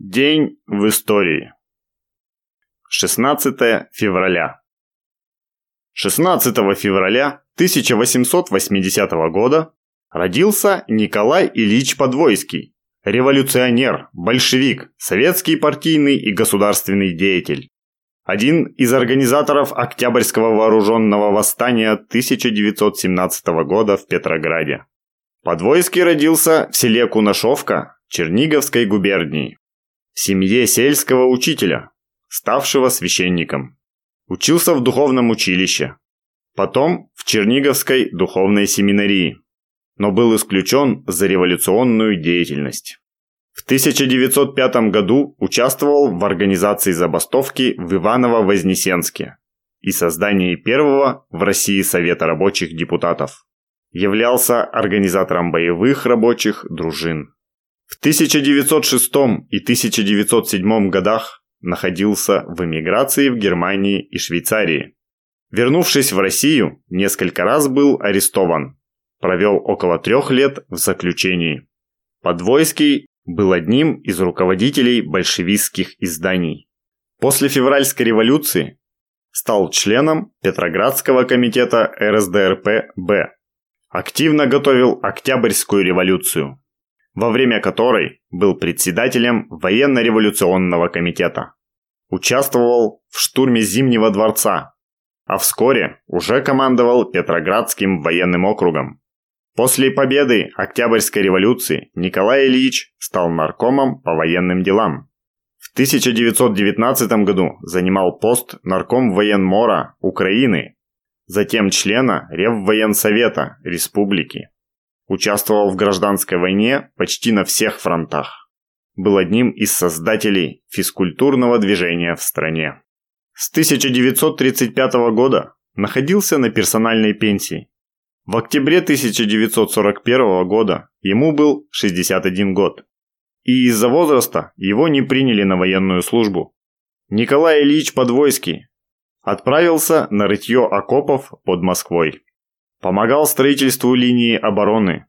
День в истории. 16 февраля. 16 февраля 1880 года родился Николай Ильич Подвойский, революционер, большевик, советский партийный и государственный деятель. Один из организаторов Октябрьского вооруженного восстания 1917 года в Петрограде. Подвойский родился в селе Кунашовка Черниговской губернии в семье сельского учителя, ставшего священником. Учился в духовном училище, потом в Черниговской духовной семинарии, но был исключен за революционную деятельность. В 1905 году участвовал в организации забастовки в Иваново-Вознесенске и создании первого в России Совета рабочих депутатов. Являлся организатором боевых рабочих дружин. В 1906 и 1907 годах находился в эмиграции в Германии и Швейцарии. Вернувшись в Россию, несколько раз был арестован. Провел около трех лет в заключении. Подвойский был одним из руководителей большевистских изданий. После февральской революции стал членом Петроградского комитета РСДРП-Б. Активно готовил Октябрьскую революцию во время которой был председателем военно-революционного комитета. Участвовал в штурме Зимнего дворца, а вскоре уже командовал Петроградским военным округом. После победы Октябрьской революции Николай Ильич стал наркомом по военным делам. В 1919 году занимал пост нарком военмора Украины, затем члена Реввоенсовета Республики. Участвовал в гражданской войне почти на всех фронтах. Был одним из создателей физкультурного движения в стране. С 1935 года находился на персональной пенсии. В октябре 1941 года ему был 61 год. И из-за возраста его не приняли на военную службу. Николай Ильич Подвойский отправился на рытье окопов под Москвой. Помогал строительству линии обороны,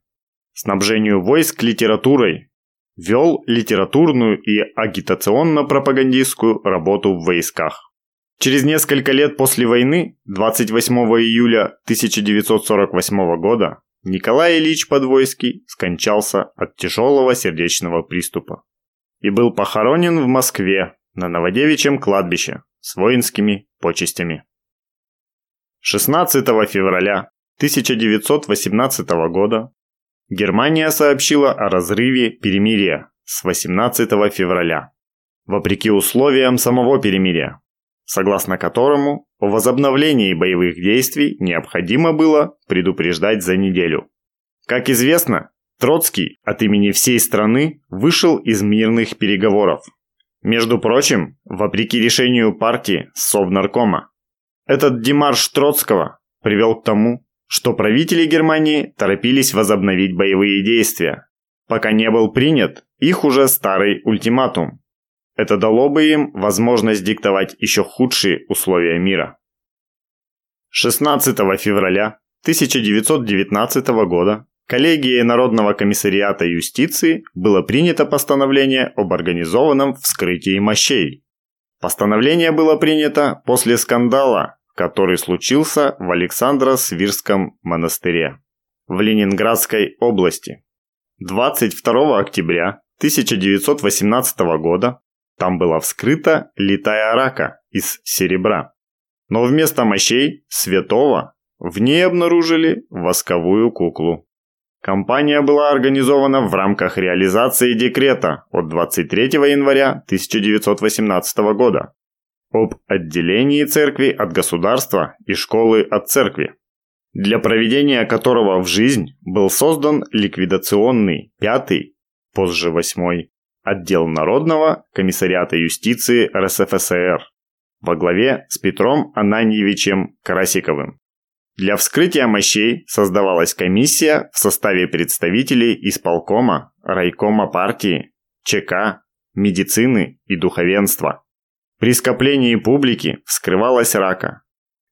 снабжению войск литературой, вел литературную и агитационно-пропагандистскую работу в войсках. Через несколько лет после войны, 28 июля 1948 года, Николай Ильич Подвойский скончался от тяжелого сердечного приступа и был похоронен в Москве на Новодевичьем кладбище с воинскими почестями. 16 февраля 1918 года Германия сообщила о разрыве перемирия с 18 февраля, вопреки условиям самого перемирия, согласно которому о возобновлении боевых действий необходимо было предупреждать за неделю. Как известно, Троцкий от имени всей страны вышел из мирных переговоров. Между прочим, вопреки решению партии Совнаркома. Этот демарш Троцкого привел к тому, что правители Германии торопились возобновить боевые действия, пока не был принят их уже старый ультиматум. Это дало бы им возможность диктовать еще худшие условия мира. 16 февраля 1919 года коллегией Народного комиссариата юстиции было принято постановление об организованном вскрытии мощей. Постановление было принято после скандала, который случился в Александро-Свирском монастыре в Ленинградской области. 22 октября 1918 года там была вскрыта литая рака из серебра. Но вместо мощей святого в ней обнаружили восковую куклу. Компания была организована в рамках реализации декрета от 23 января 1918 года об отделении церкви от государства и школы от церкви, для проведения которого в жизнь был создан ликвидационный пятый, позже восьмой, отдел Народного комиссариата юстиции РСФСР во главе с Петром Ананьевичем Карасиковым. Для вскрытия мощей создавалась комиссия в составе представителей исполкома, райкома партии, ЧК, медицины и духовенства. При скоплении публики вскрывалась рака.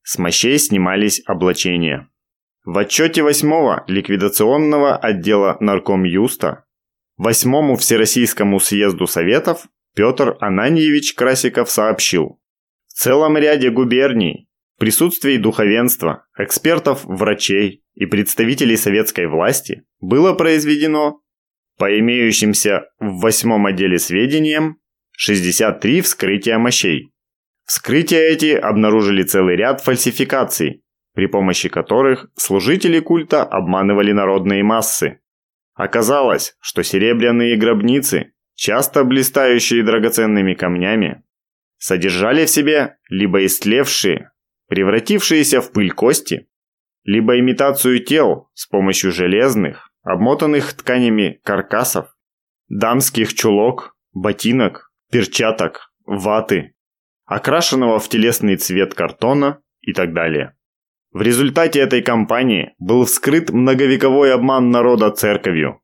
С мощей снимались облачения. В отчете 8-го ликвидационного отдела Нарком Юста, 8-му Всероссийскому съезду Советов Петр Ананьевич Красиков сообщил. В целом ряде губерний в присутствии духовенства, экспертов, врачей и представителей советской власти было произведено, по имеющимся в восьмом отделе сведениям, 63 вскрытия мощей. Вскрытия эти обнаружили целый ряд фальсификаций, при помощи которых служители культа обманывали народные массы. Оказалось, что серебряные гробницы, часто блистающие драгоценными камнями, содержали в себе либо истлевшие, превратившиеся в пыль кости, либо имитацию тел с помощью железных, обмотанных тканями каркасов, дамских чулок, ботинок, перчаток, ваты, окрашенного в телесный цвет картона и так далее. В результате этой кампании был вскрыт многовековой обман народа церковью.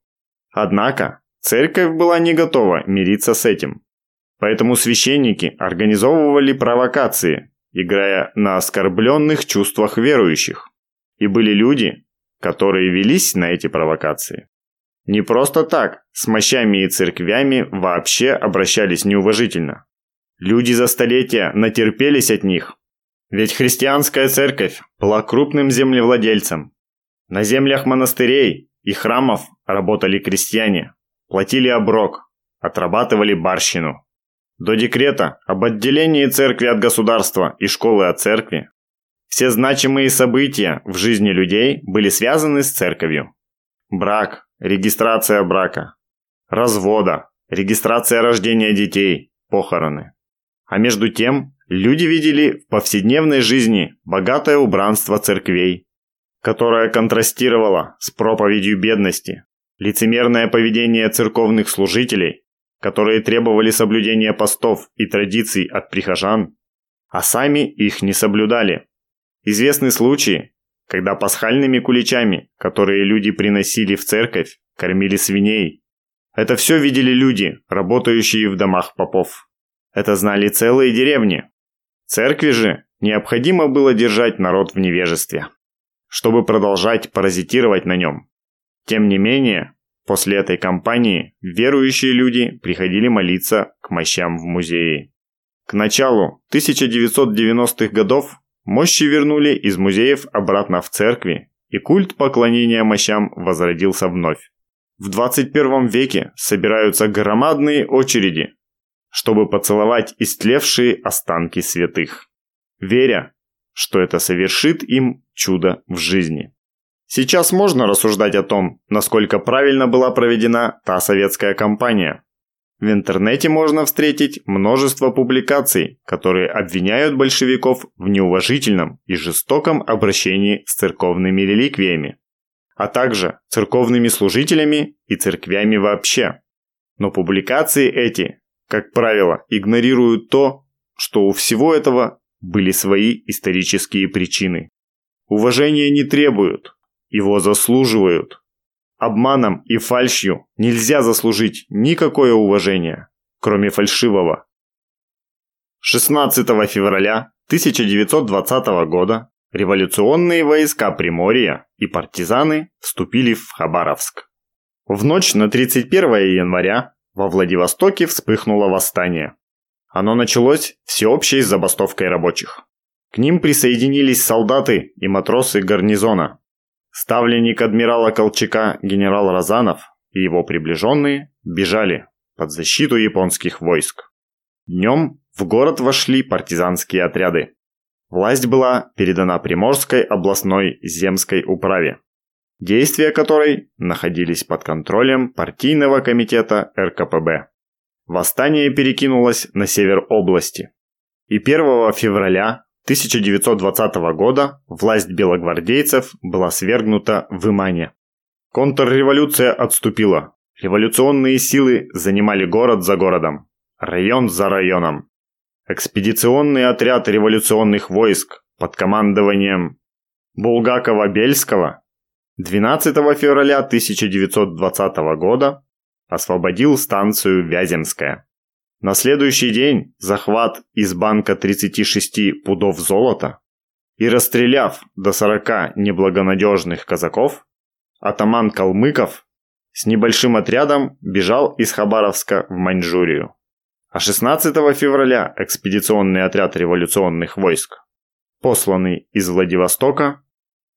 Однако, церковь была не готова мириться с этим. Поэтому священники организовывали провокации, играя на оскорбленных чувствах верующих. И были люди, которые велись на эти провокации. Не просто так с мощами и церквями вообще обращались неуважительно. Люди за столетия натерпелись от них. Ведь христианская церковь была крупным землевладельцем. На землях монастырей и храмов работали крестьяне, платили оброк, отрабатывали барщину. До декрета об отделении церкви от государства и школы от церкви все значимые события в жизни людей были связаны с церковью. Брак, регистрация брака, развода, регистрация рождения детей, похороны. А между тем, люди видели в повседневной жизни богатое убранство церквей, которое контрастировало с проповедью бедности, лицемерное поведение церковных служителей, которые требовали соблюдения постов и традиций от прихожан, а сами их не соблюдали. Известны случаи, когда пасхальными куличами, которые люди приносили в церковь, кормили свиней. Это все видели люди, работающие в домах попов. Это знали целые деревни. Церкви же необходимо было держать народ в невежестве, чтобы продолжать паразитировать на нем. Тем не менее, после этой кампании верующие люди приходили молиться к мощам в музее. К началу 1990-х годов мощи вернули из музеев обратно в церкви, и культ поклонения мощам возродился вновь. В 21 веке собираются громадные очереди чтобы поцеловать истлевшие останки святых, веря, что это совершит им чудо в жизни. Сейчас можно рассуждать о том, насколько правильно была проведена та советская кампания. В интернете можно встретить множество публикаций, которые обвиняют большевиков в неуважительном и жестоком обращении с церковными реликвиями, а также церковными служителями и церквями вообще. Но публикации эти как правило, игнорируют то, что у всего этого были свои исторические причины. Уважения не требуют, его заслуживают. Обманом и фальшью нельзя заслужить никакое уважение, кроме фальшивого. 16 февраля 1920 года революционные войска Приморья и партизаны вступили в Хабаровск. В ночь на 31 января во Владивостоке вспыхнуло восстание. Оно началось всеобщей забастовкой рабочих. К ним присоединились солдаты и матросы гарнизона. Ставленник адмирала Колчака генерал Розанов и его приближенные бежали под защиту японских войск. Днем в город вошли партизанские отряды. Власть была передана Приморской областной земской управе действия которой находились под контролем партийного комитета РКПБ. Восстание перекинулось на север области. И 1 февраля 1920 года власть белогвардейцев была свергнута в Имане. Контрреволюция отступила. Революционные силы занимали город за городом, район за районом. Экспедиционный отряд революционных войск под командованием Булгакова-Бельского 12 февраля 1920 года освободил станцию Вяземская. На следующий день захват из банка 36 пудов золота и расстреляв до 40 неблагонадежных казаков, атаман Калмыков с небольшим отрядом бежал из Хабаровска в Маньчжурию. А 16 февраля экспедиционный отряд революционных войск, посланный из Владивостока,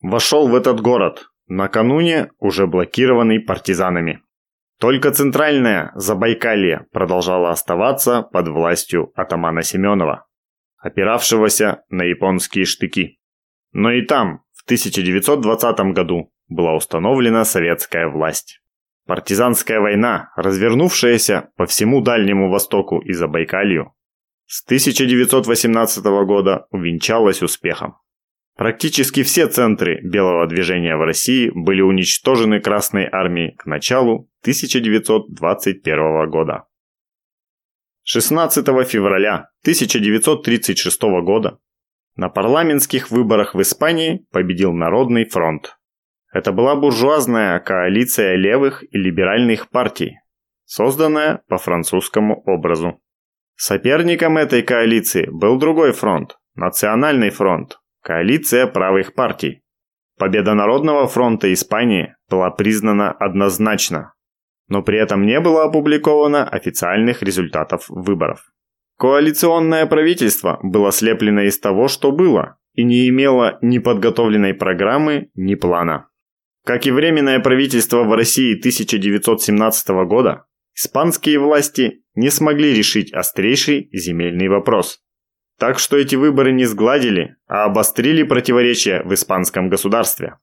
вошел в этот город, накануне уже блокированный партизанами. Только центральное Забайкалье продолжало оставаться под властью атамана Семенова, опиравшегося на японские штыки. Но и там, в 1920 году, была установлена советская власть. Партизанская война, развернувшаяся по всему Дальнему Востоку и Забайкалью, с 1918 года увенчалась успехом. Практически все центры белого движения в России были уничтожены Красной армией к началу 1921 года. 16 февраля 1936 года на парламентских выборах в Испании победил Народный фронт. Это была буржуазная коалиция левых и либеральных партий, созданная по французскому образу. Соперником этой коалиции был другой фронт – Национальный фронт, коалиция правых партий. Победа Народного фронта Испании была признана однозначно, но при этом не было опубликовано официальных результатов выборов. Коалиционное правительство было слеплено из того, что было, и не имело ни подготовленной программы, ни плана. Как и Временное правительство в России 1917 года, испанские власти не смогли решить острейший земельный вопрос. Так что эти выборы не сгладили, а обострили противоречия в испанском государстве.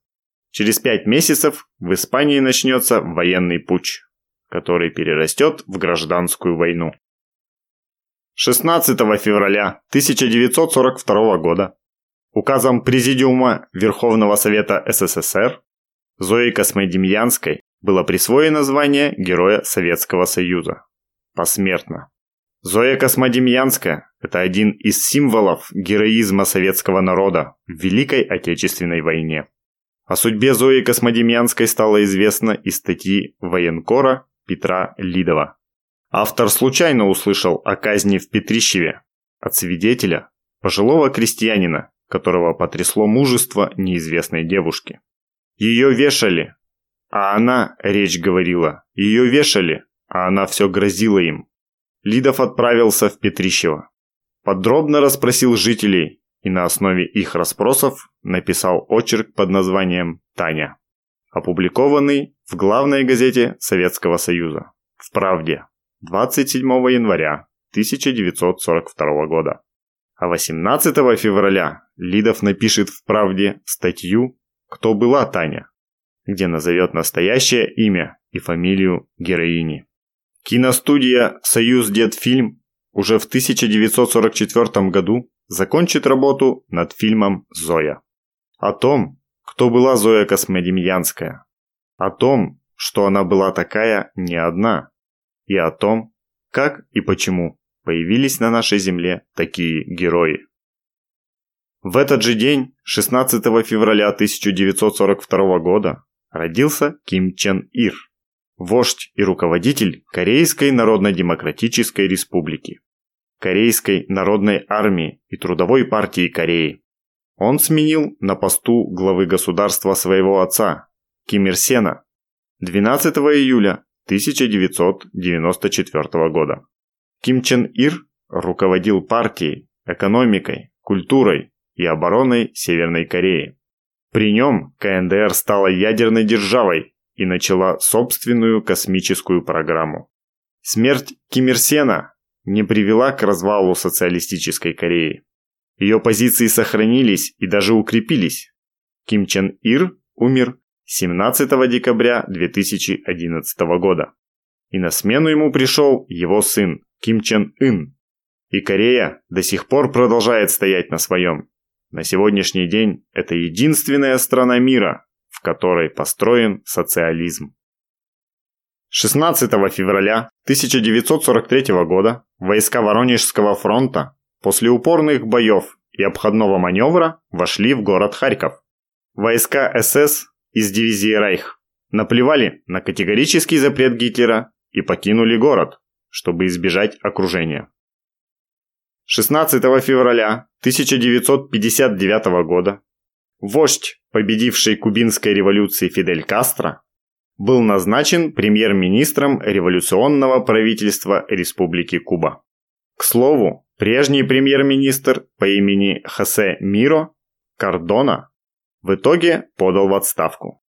Через пять месяцев в Испании начнется военный путч, который перерастет в гражданскую войну. 16 февраля 1942 года указом Президиума Верховного Совета СССР Зои Космодемьянской было присвоено звание Героя Советского Союза. Посмертно. Зоя Космодемьянская – это один из символов героизма советского народа в Великой Отечественной войне. О судьбе Зои Космодемьянской стало известно из статьи военкора Петра Лидова. Автор случайно услышал о казни в Петрищеве от свидетеля, пожилого крестьянина, которого потрясло мужество неизвестной девушки. Ее вешали, а она, речь говорила, ее вешали, а она все грозила им. Лидов отправился в Петрищево. Подробно расспросил жителей и на основе их расспросов написал очерк под названием «Таня», опубликованный в главной газете Советского Союза «В правде» 27 января 1942 года. А 18 февраля Лидов напишет в «Правде» статью «Кто была Таня», где назовет настоящее имя и фамилию героини. Киностудия «Союз Дедфильм» уже в 1944 году закончит работу над фильмом «Зоя». О том, кто была Зоя Космодемьянская. О том, что она была такая не одна, и о том, как и почему появились на нашей Земле такие герои. В этот же день, 16 февраля 1942 года, родился Ким Чен Ир, вождь и руководитель Корейской Народно-Демократической Республики, Корейской Народной Армии и Трудовой партии Кореи. Он сменил на посту главы государства своего отца, Ким Ир Сена, 12 июля 1994 года. Ким Чен Ир руководил партией, экономикой, культурой и обороной Северной Кореи. При нем КНДР стала ядерной державой и начала собственную космическую программу. Смерть Ким Ир Сена не привела к развалу социалистической Кореи. Ее позиции сохранились и даже укрепились. Ким Чен Ир умер 17 декабря 2011 года. И на смену ему пришел его сын Ким Чен Ын. И Корея до сих пор продолжает стоять на своем. На сегодняшний день это единственная страна мира, в которой построен социализм. 16 февраля 1943 года войска Воронежского фронта после упорных боев и обходного маневра вошли в город Харьков. Войска СС из дивизии Рейх наплевали на категорический запрет Гитлера и покинули город, чтобы избежать окружения. 16 февраля 1959 года вождь, победивший кубинской революции Фидель Кастро, был назначен премьер-министром революционного правительства Республики Куба. К слову, прежний премьер-министр по имени Хосе Миро Кардона в итоге подал в отставку.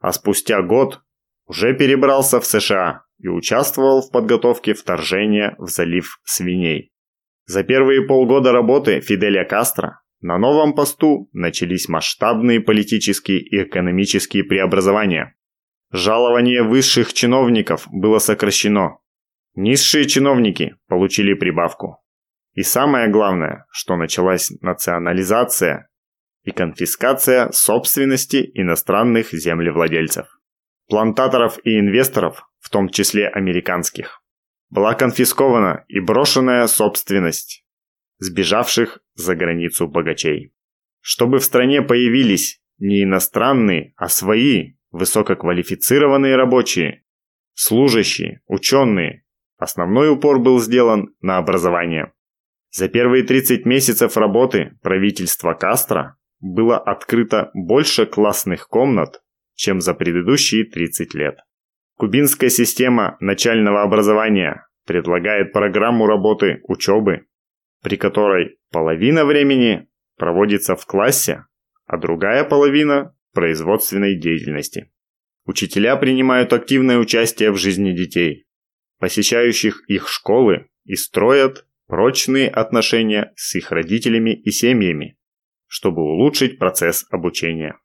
А спустя год уже перебрался в США и участвовал в подготовке вторжения в залив свиней. За первые полгода работы Фиделя Кастро на новом посту начались масштабные политические и экономические преобразования. Жалование высших чиновников было сокращено. Низшие чиновники получили прибавку. И самое главное, что началась национализация и конфискация собственности иностранных землевладельцев. Плантаторов и инвесторов, в том числе американских. Была конфискована и брошенная собственность сбежавших за границу богачей. Чтобы в стране появились не иностранные, а свои высококвалифицированные рабочие, служащие, ученые, основной упор был сделан на образование. За первые 30 месяцев работы правительства Кастро было открыто больше классных комнат, чем за предыдущие 30 лет. Кубинская система начального образования предлагает программу работы учебы, при которой половина времени проводится в классе, а другая половина – производственной деятельности. Учителя принимают активное участие в жизни детей, посещающих их школы и строят прочные отношения с их родителями и семьями, чтобы улучшить процесс обучения.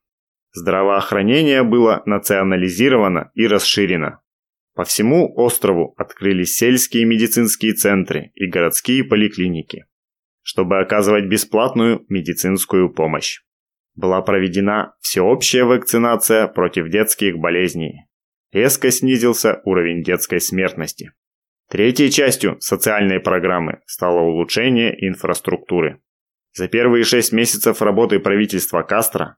Здравоохранение было национализировано и расширено. По всему острову открылись сельские медицинские центры и городские поликлиники, чтобы оказывать бесплатную медицинскую помощь. Была проведена всеобщая вакцинация против детских болезней. Резко снизился уровень детской смертности. Третьей частью социальной программы стало улучшение инфраструктуры. За первые шесть месяцев работы правительства Кастро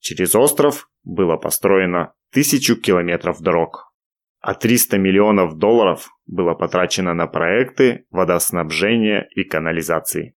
Через остров было построено тысячу километров дорог, а 300 миллионов долларов было потрачено на проекты водоснабжения и канализации.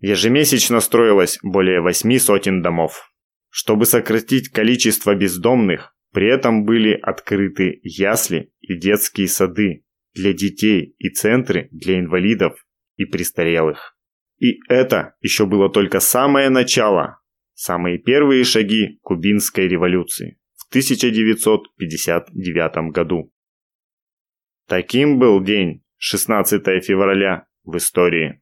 Ежемесячно строилось более восьми сотен домов. Чтобы сократить количество бездомных, при этом были открыты ясли и детские сады для детей и центры для инвалидов и престарелых. И это еще было только самое начало Самые первые шаги кубинской революции в 1959 году. Таким был день 16 февраля в истории.